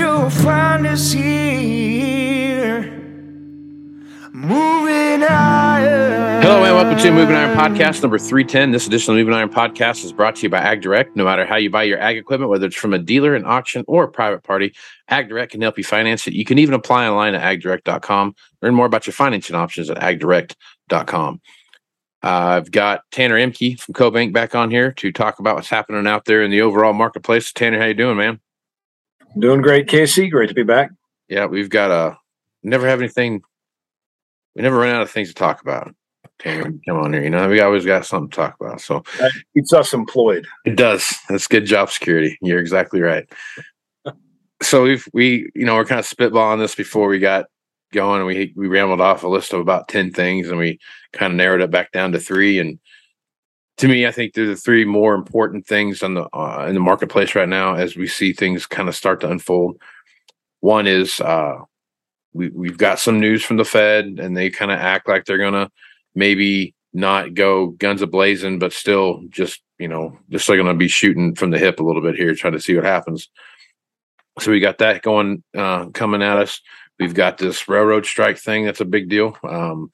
you'll find us here. Moving higher. Hello and welcome to Moving Iron Podcast number 310. This edition of Moving Iron Podcast is brought to you by AgDirect. No matter how you buy your ag equipment, whether it's from a dealer, an auction, or a private party, AgDirect can help you finance it. You can even apply online at agdirect.com. Learn more about your financing options at agdirect.com. Uh, I've got Tanner Ehmke from CoBank back on here to talk about what's happening out there in the overall marketplace. Tanner, how you doing, man? Doing great, Casey. Great to be back. Yeah, we've got a never have anything. We never run out of things to talk about. Come on here. You know, we always got something to talk about. So That keeps us employed. It does. That's good job security. You're exactly right. so we've we you know we're kind of spitballing this before we got going. And we we rambled off a list of about ten things, and we kind of narrowed it back down to three. And to me, I think they're the three more important things on the uh, in the marketplace right now as we see things kind of start to unfold. One is uh, we we've got some news from the Fed, and they kind of act like they're gonna maybe not go guns a blazing, but still just you know just going to be shooting from the hip a little bit here, trying to see what happens. So we got that going uh, coming at us. We've got this railroad strike thing. That's a big deal. Um,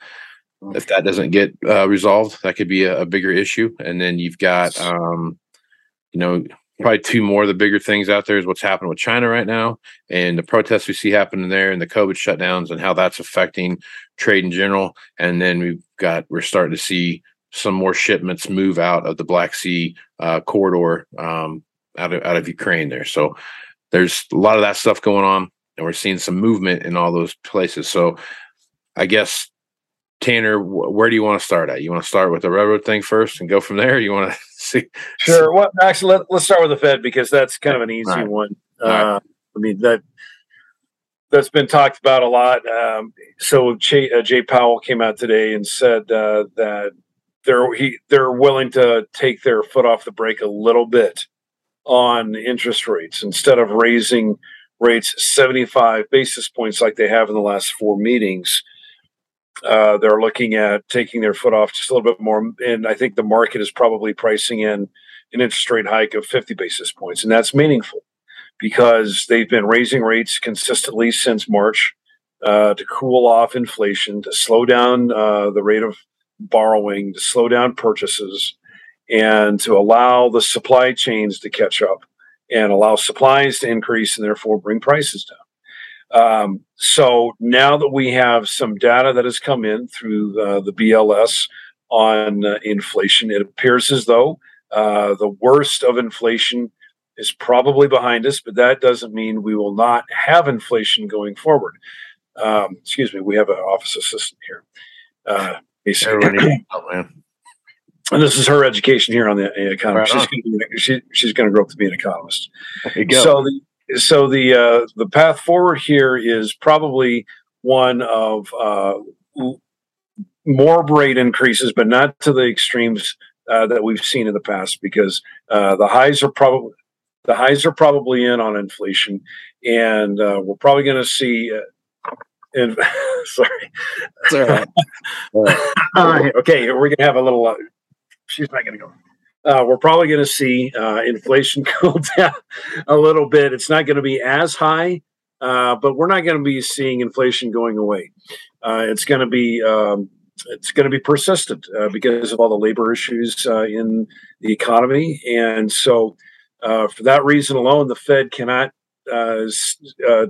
if that doesn't get uh, resolved, that could be a, a, bigger issue. And then you've got, um, you know, probably two more of the bigger things out there is what's happening with China right now and the protests we see happening there and the COVID shutdowns and how that's affecting trade in general. And then we've got, we're starting to see some more shipments move out of the Black Sea uh, corridor um, out of out of Ukraine there. So there's a lot of that stuff going on, and we're seeing some movement in all those places. So I guess Tanner, where do you want to start at? You want to start with the railroad thing first and go from there? you want to see? Sure. Well, actually, let, us start with the Fed because that's kind of an easy right. one. Uh, right. I mean that that's been talked about a lot. Um, so Jay, uh, Jay, Powell came out today and said uh, that they're he they're willing to take their foot off the brake a little bit on interest rates instead of raising rates 75 basis points like they have in the last four meetings. Uh, they're looking at taking their foot off just a little bit more. And I think the market is probably pricing in an interest rate hike of 50 basis points. And that's meaningful because they've been raising rates consistently since March uh, to cool off inflation, to slow down uh, the rate of borrowing, to slow down purchases, and to allow the supply chains to catch up and allow supplies to increase and therefore bring prices down. Um, so now that we have some data that has come in through uh, the BLS on uh, inflation, it appears as though uh, the worst of inflation is probably behind us, but that doesn't mean we will not have inflation going forward. Um, excuse me, we have an office assistant here. Uh, oh, and this is her education here on the economy. Right she's going to grow up to be an economist. So the so the uh, the path forward here is probably one of uh, more rate increases, but not to the extremes uh, that we've seen in the past, because uh, the highs are probably the highs are probably in on inflation, and uh, we're probably going to see. Uh, in, sorry. All right. okay, we're going to have a little. Uh, she's not going to go. Uh, we're probably going to see uh, inflation cool down a little bit. It's not going to be as high, uh, but we're not going to be seeing inflation going away. Uh, it's going to be um, it's going to be persistent uh, because of all the labor issues uh, in the economy, and so for that reason alone, the Fed cannot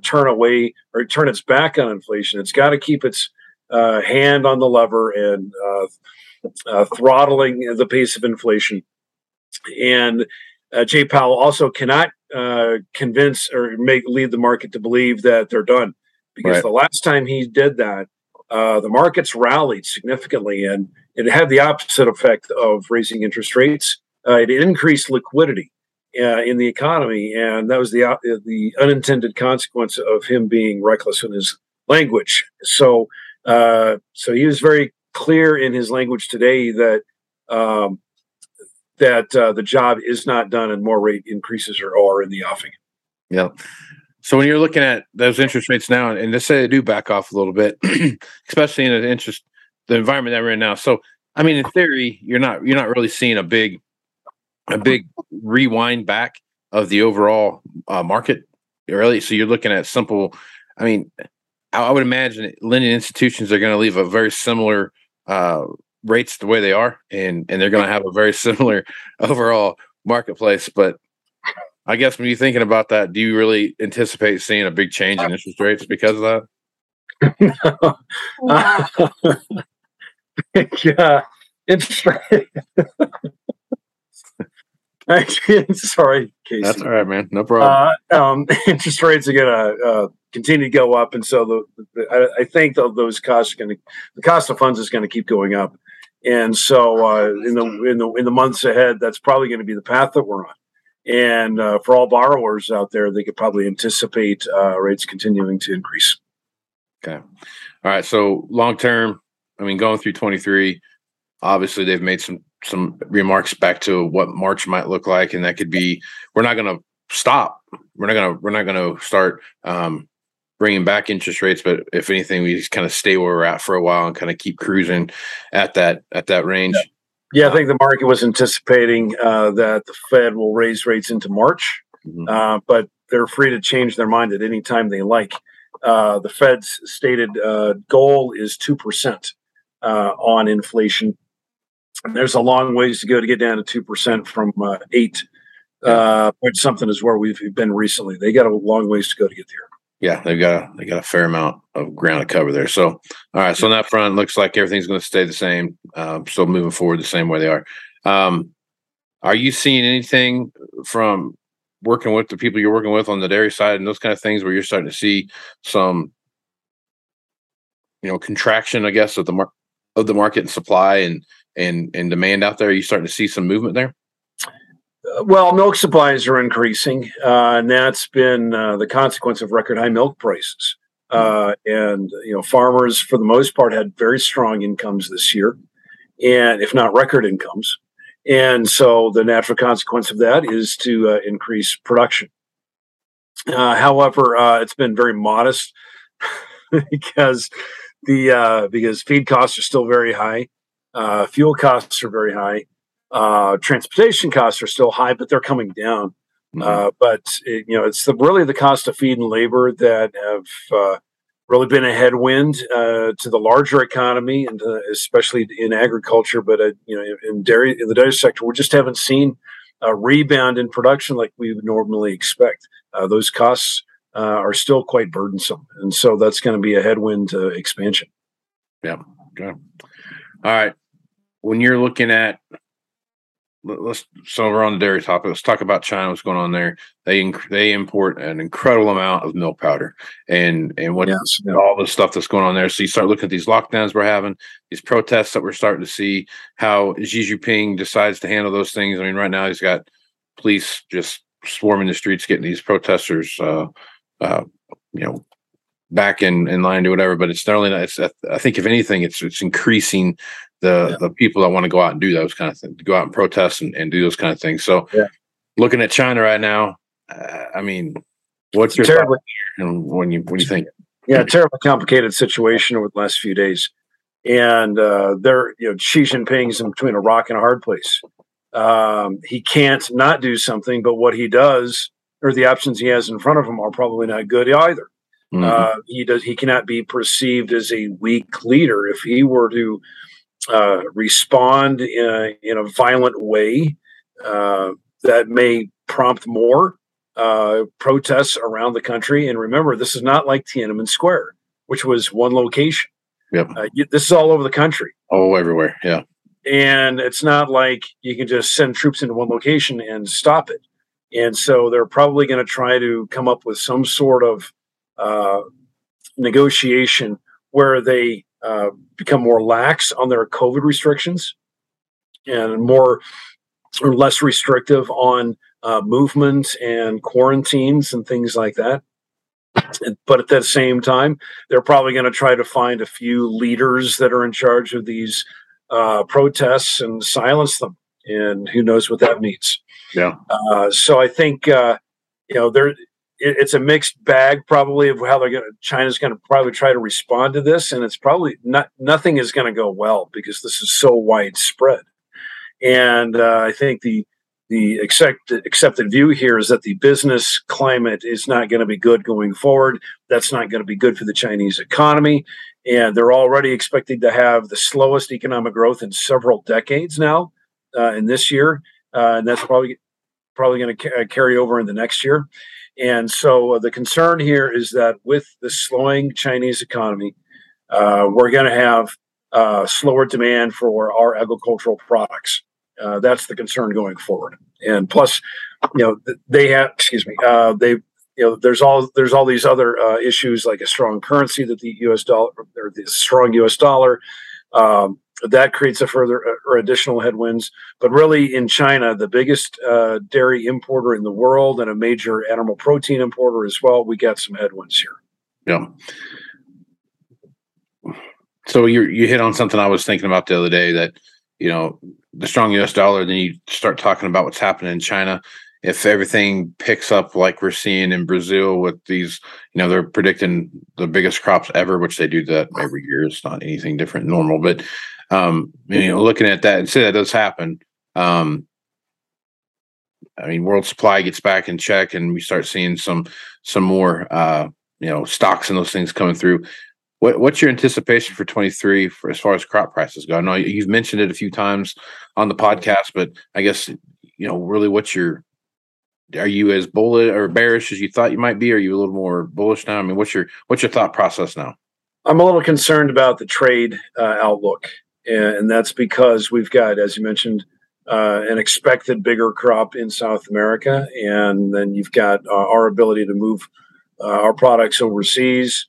turn away or turn its back on inflation. It's got to keep its hand on the lever and throttling the pace of inflation and uh, Jay Powell also cannot uh, convince or make lead the market to believe that they're done because right. the last time he did that, uh, the markets rallied significantly and it had the opposite effect of raising interest rates. Uh, it increased liquidity uh, in the economy, and that was the uh, the unintended consequence of him being reckless in his language. So, so he was very clear in his language today that. Um, that uh, the job is not done and more rate increases are, are in the offing. Yeah. So when you're looking at those interest rates now, and let's say they do back off a little bit, especially in the interest the environment that we're in now. So I mean, in theory, you're not you're not really seeing a big a big rewind back of the overall uh, market, really. So you're looking at simple. I mean, I, would imagine lending institutions are going to leave a very similar uh, rates the way they are, and and they're going to have a very similar overall marketplace. But I guess when you're thinking about that, do you really anticipate seeing a big change in interest rates because of that? yeah, interest rate. Sorry, Casey. That's all right, man. No problem. Uh, um, interest rates are going to uh, continue to go up, and so the, the I, I, think those costs are going to the cost of funds is going to keep going up. And so, uh, in the in the in the months ahead, that's probably going to be the path that we're on. And uh, for all borrowers out there, they could probably anticipate uh, rates continuing to increase. Okay. All right. So long term, I mean, going through 23, obviously they've made some some remarks back to what March might look like, and that could be we're not going to stop. We're not going to we're not going to start um, bringing back interest rates, but if anything, we just kind of stay where we're at for a while and kind of keep cruising at that at that range. Yeah. Yeah, I think the market was anticipating uh, that the Fed will raise rates into March, mm-hmm. uh, but they're free to change their mind at any time they like. Uh, the Fed's stated uh, goal is 2% uh, on inflation. And there's a long ways to go to get down to 2% from uh, 8 uh, point something is where we've been recently. They got a long ways to go to get there yeah, they've got a they got a fair amount of ground to cover there. So, all right, so on that front, looks like everything's going to stay the same. Uh, still moving forward the same way they are. Um, are you seeing anything from working with the people you're working with on the dairy side and those kind of things where you're starting to see some, you know, contraction, I guess, of the mar- of the market and supply and and and demand out there? Are you starting to see some movement there? Well, milk supplies are increasing, uh, and that's been uh, the consequence of record high milk prices. Uh, and you know, farmers for the most part had very strong incomes this year, and if not record incomes. And so the natural consequence of that is to uh, increase production. Uh, however, uh, it's been very modest because the because feed costs are still very high, fuel costs are very high uh, transportation costs are still high, but they're coming down. Mm-hmm. Uh, but it, you know, it's the, really the cost of feed and labor that have uh, really been a headwind uh, to the larger economy, and uh, especially in agriculture. But uh, you know, in dairy, in the dairy sector, we just haven't seen a rebound in production like we would normally expect. those costs are still quite burdensome, and so that's going to be a headwind to expansion. Yeah. Okay. All right. When you're looking at let's so we're on the dairy topic. Let's talk about China. What's going on there? They inc- they import an incredible amount of milk powder, and and what yes, all the stuff that's going on there. So you start looking at these lockdowns we're having, these protests that we're starting to see. How Xi Jinping decides to handle those things. I mean, right now he's got police just swarming the streets, getting these protesters, uh, uh, you know, back in, in line to whatever. But it's not only that. It's I think if anything, it's it's increasing the yeah. the people that want to go out and do those kind of things, go out and protest and, and do those kind of things. So, yeah. looking at China right now, uh, I mean, what's your Terribly- thought and when you when you think? Yeah, terribly complicated situation over the last few days, and uh, they're you know Xi Jinping's in between a rock and a hard place. Um, he can't not do something, but what he does or the options he has in front of him are probably not good either. Mhm. Uh, he does. He cannot be perceived as a weak leader if he were to uh, respond in a, in a violent way. Uh, that may prompt more uh, protests around the country. And remember, this is not like Tiananmen Square, which was one location. Yep. Uh, this is all over the country. oh, everywhere. Yeah. And it's not like you can just send troops into one location and stop it. And so they're probably going to try to come up with some sort of uh, negotiation where they uh, become more lax on their COVID restrictions and more or less restrictive on uh, movement and quarantines and things like that. But at the same time, they're probably going to try to find a few leaders that are in charge of these uh, protests and silence them. And who knows what that means. Yeah. Uh, so I think uh, you know there it, it's a mixed bag probably of how they're going to China's going to probably try to respond to this, and it's probably not nothing is going to go well because this is so widespread. And uh, I think the the accepted accepted view here is that the business climate is not going to be good going forward. That's not going to be good for the Chinese economy, and they're already expected to have the slowest economic growth in several decades now. Uh, in this year, uh, and that's probably probably going to ca- carry over in the next year. And so uh, the concern here is that with the slowing Chinese economy, uh, we're going to have uh, slower demand for our agricultural products. Uh, that's the concern going forward. And plus, you know, they have, excuse me, uh, they, you know, there's all there's all these other uh, issues like a strong currency that the U.S. dollar or the strong U.S. dollar. Um, that creates a further uh, or additional headwinds. But really, in China, the biggest uh, dairy importer in the world and a major animal protein importer as well, we got some headwinds here. Yeah. So you you hit on something I was thinking about the other day that you know the strong U.S. dollar. Then you start talking about what's happening in China. If everything picks up like we're seeing in Brazil with these, you know, they're predicting the biggest crops ever, which they do that every year. It's not anything different, normal. But um, you know, looking at that and say that does happen. Um, I mean, world supply gets back in check, and we start seeing some some more, uh, you know, stocks and those things coming through. What, what's your anticipation for 23 for as far as crop prices go? I know you've mentioned it a few times on the podcast, but I guess you know really what's your are you as bullish or bearish as you thought you might be? Are you a little more bullish now? I mean, what's your what's your thought process now? I'm a little concerned about the trade uh, outlook, and that's because we've got, as you mentioned, uh, an expected bigger crop in South America, and then you've got uh, our ability to move uh, our products overseas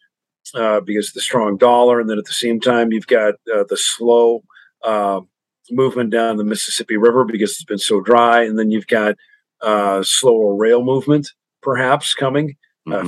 uh, because of the strong dollar, and then at the same time you've got uh, the slow uh, movement down the Mississippi River because it's been so dry, and then you've got uh, slower rail movement perhaps coming.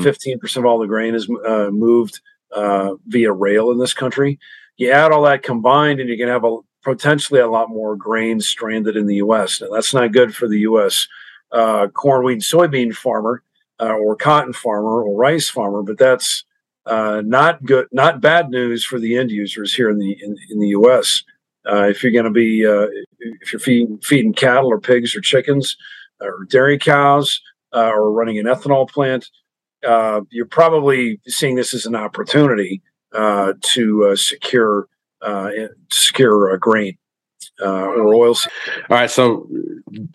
Fifteen percent of all the grain is uh, moved uh, via rail in this country. You add all that combined, and you can have a potentially a lot more grain stranded in the U.S. Now, that's not good for the U.S. Uh, corn, wheat, soybean farmer, uh, or cotton farmer, or rice farmer, but that's uh, not good, not bad news for the end users here in the in, in the U.S. Uh, if you're going to be uh, if you're feeding feeding cattle or pigs or chickens or dairy cows uh, or running an ethanol plant, you're probably seeing this as an opportunity to uh, secure uh, secure uh, grain uh, or oil. All right, so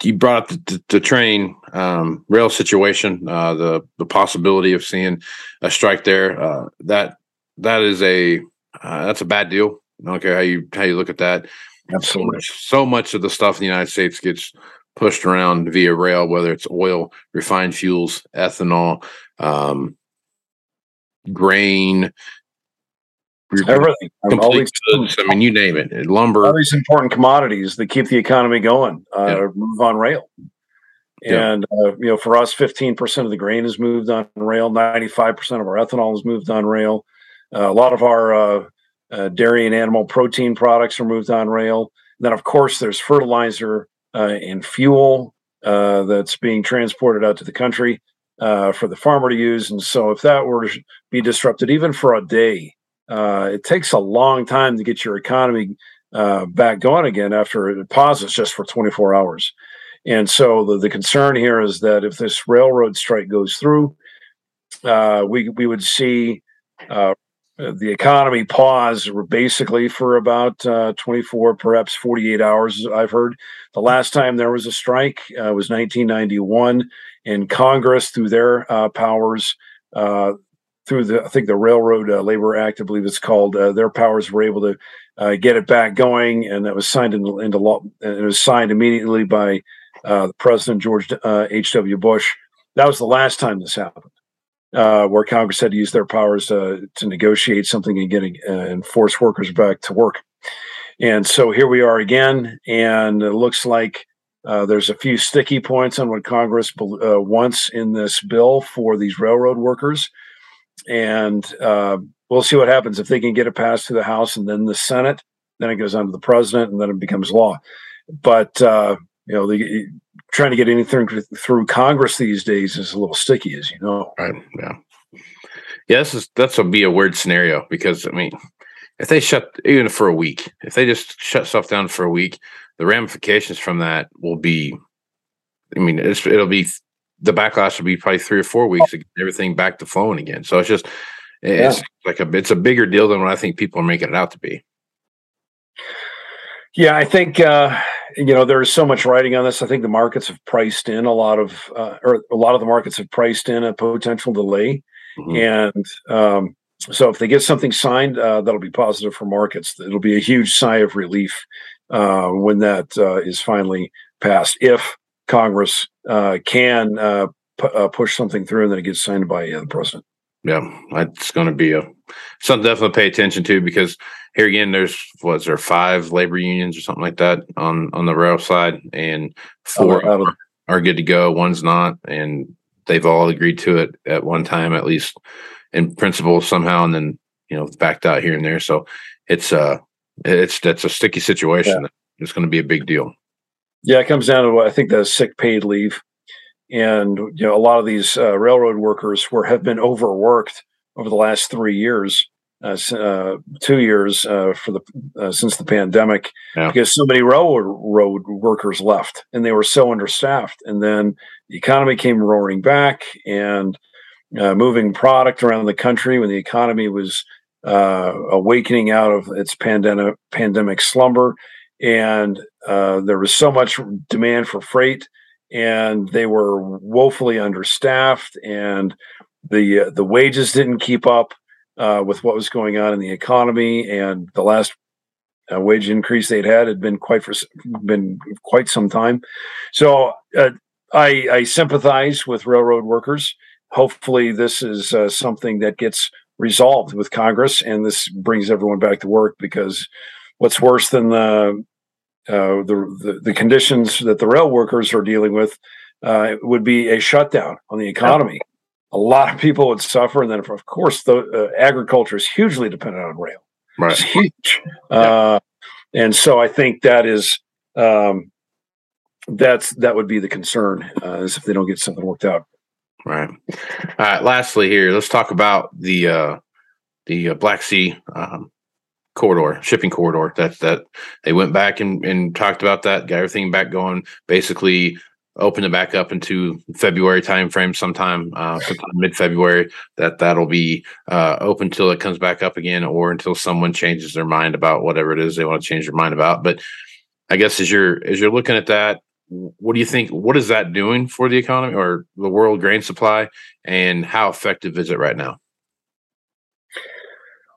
you brought up the, the, the train um, rail situation, uh, the the possibility of seeing a strike there. Uh, that that is a uh, that's a bad deal. I don't care how you how you look at that. So much, so much of the stuff in the United States gets pushed around via rail, whether it's oil, refined fuels, ethanol, um, grain, Everything. Complete these, goods. I mean, you name it. Lumber. all these important commodities that keep the economy going uh, Yeah. move on rail. Yeah. And uh, you know, for us, fifteen percent of the grain is moved on rail. Ninety-five percent of our ethanol is moved on rail. Uh, a lot of our uh, uh, dairy and animal protein products are moved on rail. then, of course, there's fertilizer uh, and fuel uh, that's being transported out to the country uh, for the farmer to use. And so, if that were to be disrupted, even for a day, uh, it takes a long time to get your economy uh, back going again after it pauses just for 24 hours. And so, the, the concern here is that if this railroad strike goes through, uh, we we would see uh, the economy pause basically for about uh, 24, perhaps 48 hours. I've heard the last time there was a strike uh, was 1991, and Congress, through their uh, powers, uh, through the I think the Railroad uh, Labor Act, I believe it's called, uh, their powers were able to get it back going, and that was signed into, into law. And it was signed immediately by President George H. W. Bush. That was the last time this happened uh, where Congress had to use their powers uh, to negotiate something and get uh, and force workers back to work. And so here we are again, and it looks like uh, there's a few sticky points on what Congress uh, wants in this bill for these railroad workers, and uh, we'll see what happens if they can get it passed through the House and then the Senate. Then it goes on to the president, and then it becomes law. But you know, the, trying to get anything through Congress these days is a little sticky, as you know. Right. Yeah. Yeah. This is that's will be a weird scenario because I mean, if they shut even for a week, if they just shut stuff down for a week, the ramifications from that will be. I mean, it'll be the backlash would be probably three or four weeks to get everything back to flowing again. So it's just it's yeah. like a it's a bigger deal than what I think people are making it out to be. Yeah, I think uh, you know there's so much writing on this. I think the markets have priced in a lot of, uh, or a lot of the markets have priced in a potential delay, mm-hmm. and um, so if they get something signed, uh, that'll be positive for markets. It'll be a huge sigh of relief uh, when that uh, is finally passed. If Congress uh, can p- push something through and then it gets signed by the president. Yeah, that's going to be a something definitely pay attention to because here again, there's was there five labor unions or something like that on on the rail side, and four oh, are, are good to go. One's not, and they've all agreed to it at one time, at least in principle somehow, and then you know backed out here and there. So it's uh it's that's a sticky situation. Yeah. It's going to be a big deal. Yeah, it comes down to what I think the sick paid leave, and you know a lot of these uh, railroad workers were have been overworked over the last three years uh, uh, two years uh, for the uh, since the pandemic yeah. because so many railroad workers left and they were so understaffed. And then the economy came roaring back and uh, moving product around the country when the economy was uh, awakening out of its pandemic pandemic slumber. And there was so much demand for freight, and they were woefully understaffed, and the the wages didn't keep up uh, with what was going on in the economy and the last uh, wage increase they'd had had been quite for been quite some time. So uh, I, I, sympathize with railroad workers. Hopefully, this is uh, something that gets resolved with Congress, and this brings everyone back to work. Because what's worse than the uh, the, the, the conditions that the rail workers are dealing with uh, would be a shutdown on the economy a lot of people would suffer. And then, of course, the uh, agriculture is hugely dependent on rail. Right. It's huge. Yeah. Uh, and so I think that is um, that's that would be the concern uh, is if they don't get something worked out. Right. All right. Lastly, here let's talk about the uh, the uh, Black Sea um, corridor, shipping corridor. That that they went back and, and talked about that, got everything back going. Basically, opened it back up into February timeframe, sometime, uh, sometime mid February. That that'll be uh, open till it comes back up again, or until someone changes their mind about whatever it is they want to change their mind about. But I guess as you're as you're looking at that, what do you think? What is that doing for the economy or the world grain supply, and how effective is it right now?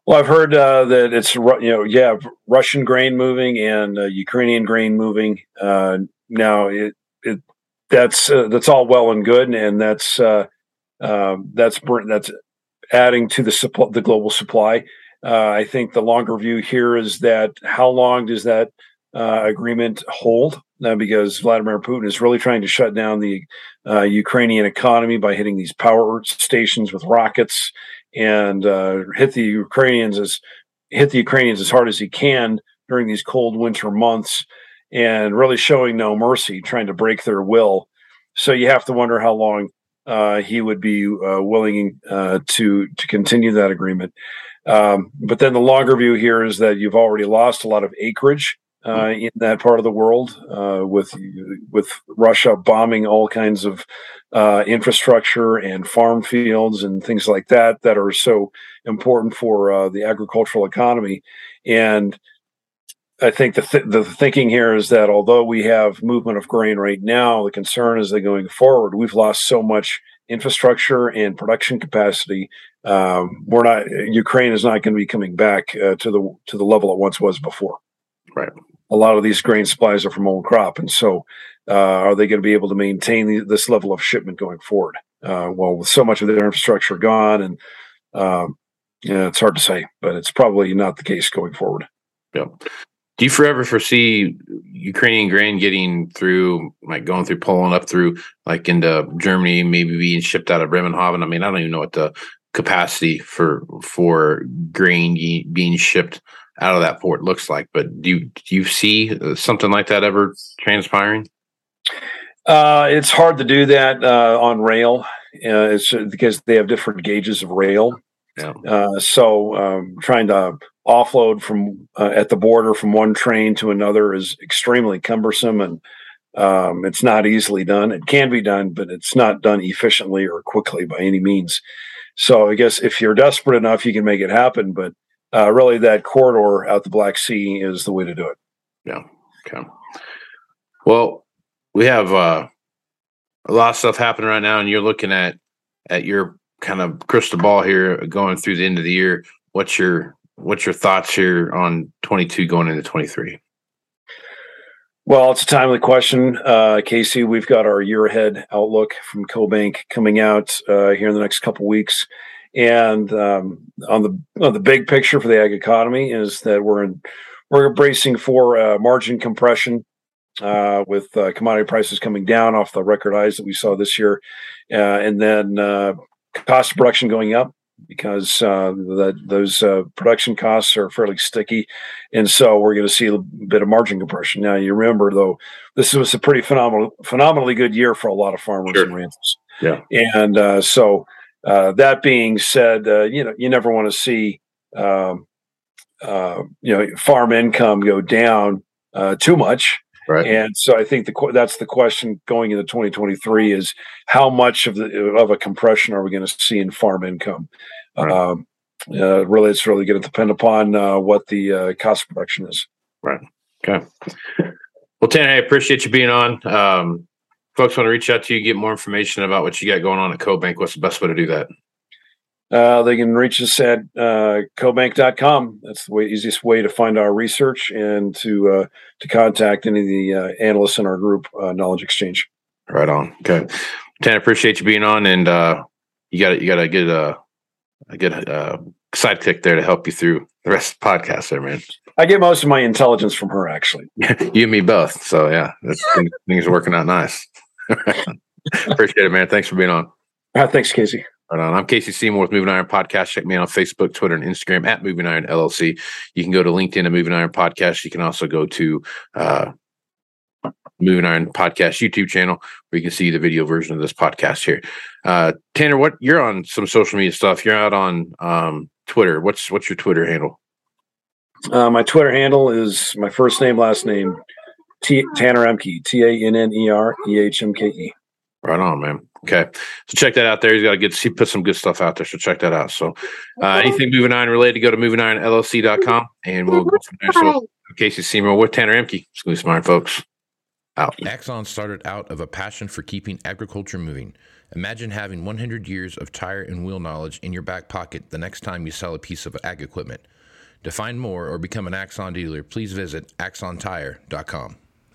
Well, I've heard uh, that it's you know yeah Russian grain moving and uh, Ukrainian grain moving. Uh, now it it that's uh, that's all well and good, and that's uh, uh, that's that's adding to the supply, the global supply. Uh, I think the longer view here is that how long does that agreement hold? Uh, because Vladimir Putin is really trying to shut down the Ukrainian economy by hitting these power stations with rockets and hit the Ukrainians as hit the Ukrainians as hard as he can during these cold winter months and really showing no mercy, trying to break their will. So you have to wonder how long uh, he would be uh, willing uh, to to continue that agreement. Um, but then the longer view here is that you've already lost a lot of acreage uh, in that part of the world uh, with with Russia bombing all kinds of uh, infrastructure and farm fields and things like that that are so important for the agricultural economy. And I think the th- the thinking here is that although we have movement of grain right now, the concern is that going forward, we've lost so much infrastructure and production capacity. Um, we're not Ukraine is not going to be coming back uh, to the to the level it once was before. Right. A lot of these grain supplies are from old crop, and so uh, are they going to be able to maintain the, this level of shipment going forward? Uh, well, with so much of their infrastructure gone, and um, yeah, it's hard to say, but it's probably not the case going forward. Yep. Do you forever foresee Ukrainian grain getting through, like going through Poland up through, like into Germany, maybe being shipped out of Bremerhaven? I mean, I don't even know what the capacity for for grain being shipped out of that port looks like. But do you do you see uh, something like that ever transpiring? Uh, it's hard to do that uh, on rail. Uh, it's because they have different gauges of rail. Yeah. Uh, so um, trying to offload from uh, at the border from one train to another is extremely cumbersome and um, it's not easily done. It can be done, but it's not done efficiently or quickly by any means. So I guess if you're desperate enough, you can make it happen. But uh, really, that corridor out the Black Sea is the way to do it. Yeah. Okay. Well, we have uh, a lot of stuff happening right now, and you're looking at at your kind of crystal ball here going through the end of the year. What's your what's your thoughts here on 22 going into 23? Well, it's a timely question, uh, Casey. We've got our year ahead outlook from CoBank coming out uh, here in the next couple weeks, and um, on the on the big picture for the ag economy is that we're in we're bracing for uh, margin compression uh, with uh, commodity prices coming down off the record highs that we saw this year, uh, and then uh, cost of production going up because uh, that those uh, production costs are fairly sticky, and so we're going to see a bit of margin compression. Now, you remember though, this was a pretty phenomenal, phenomenally good year for a lot of farmers sure. and ranchers. Yeah, and uh, so uh, that being said, uh, you know, you never want to see um, uh, you know farm income go down too much Right. And so I think the that's the question going into 2023 is how much of the of a compression are we going to see in farm income? Right. Um, uh, really, it's really going to depend upon uh, what the uh, cost of production is. Right. Okay. Well, Tanner, I appreciate you being on. Um, folks want to reach out to you, get more information about what you got going on at CoBank. What's the best way to do that? Uh, they can reach us at uh, cobank.com. That's the way, easiest way to find our research and to uh, to contact any of the uh, analysts in our group, uh, Knowledge Exchange. Right on. Okay, Tan, appreciate you being on, and uh, you got you got to get a a good uh, sidekick there to help you through the rest of the podcast, there, man. I get most of my intelligence from her, actually. you and me both. So yeah, things are working out nice. appreciate it, man. Thanks for being on. thanks, Casey. Right on. I'm Casey Seymour with Moving Iron Podcast. Check me out on Facebook, Twitter, and Instagram at Moving Iron LLC. You can go to LinkedIn at Moving Iron Podcast. You can also go to uh, Moving Iron Podcast YouTube channel where you can see the video version of this podcast here. Uh, Tanner, what you're on some social media stuff. You're out on um, Twitter. What's what's your Twitter handle? Uh, my Twitter handle is my first name, last name, T- Tanner Ehmke, T A N N E R E H M K E. Right on, man. Okay, so check that out there. He's got to get he put some good stuff out there. So check that out. So uh, anything moving iron related, go to movingironllc.com and we'll go from there. So Casey Seymour with Tanner Ehmke, Squeeze Smart folks. Out. Axon started out of a passion for keeping agriculture moving. Imagine having 100 years of tire and wheel knowledge in your back pocket the next time you sell a piece of ag equipment. To find more or become an Axon dealer, please visit axontire.com.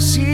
see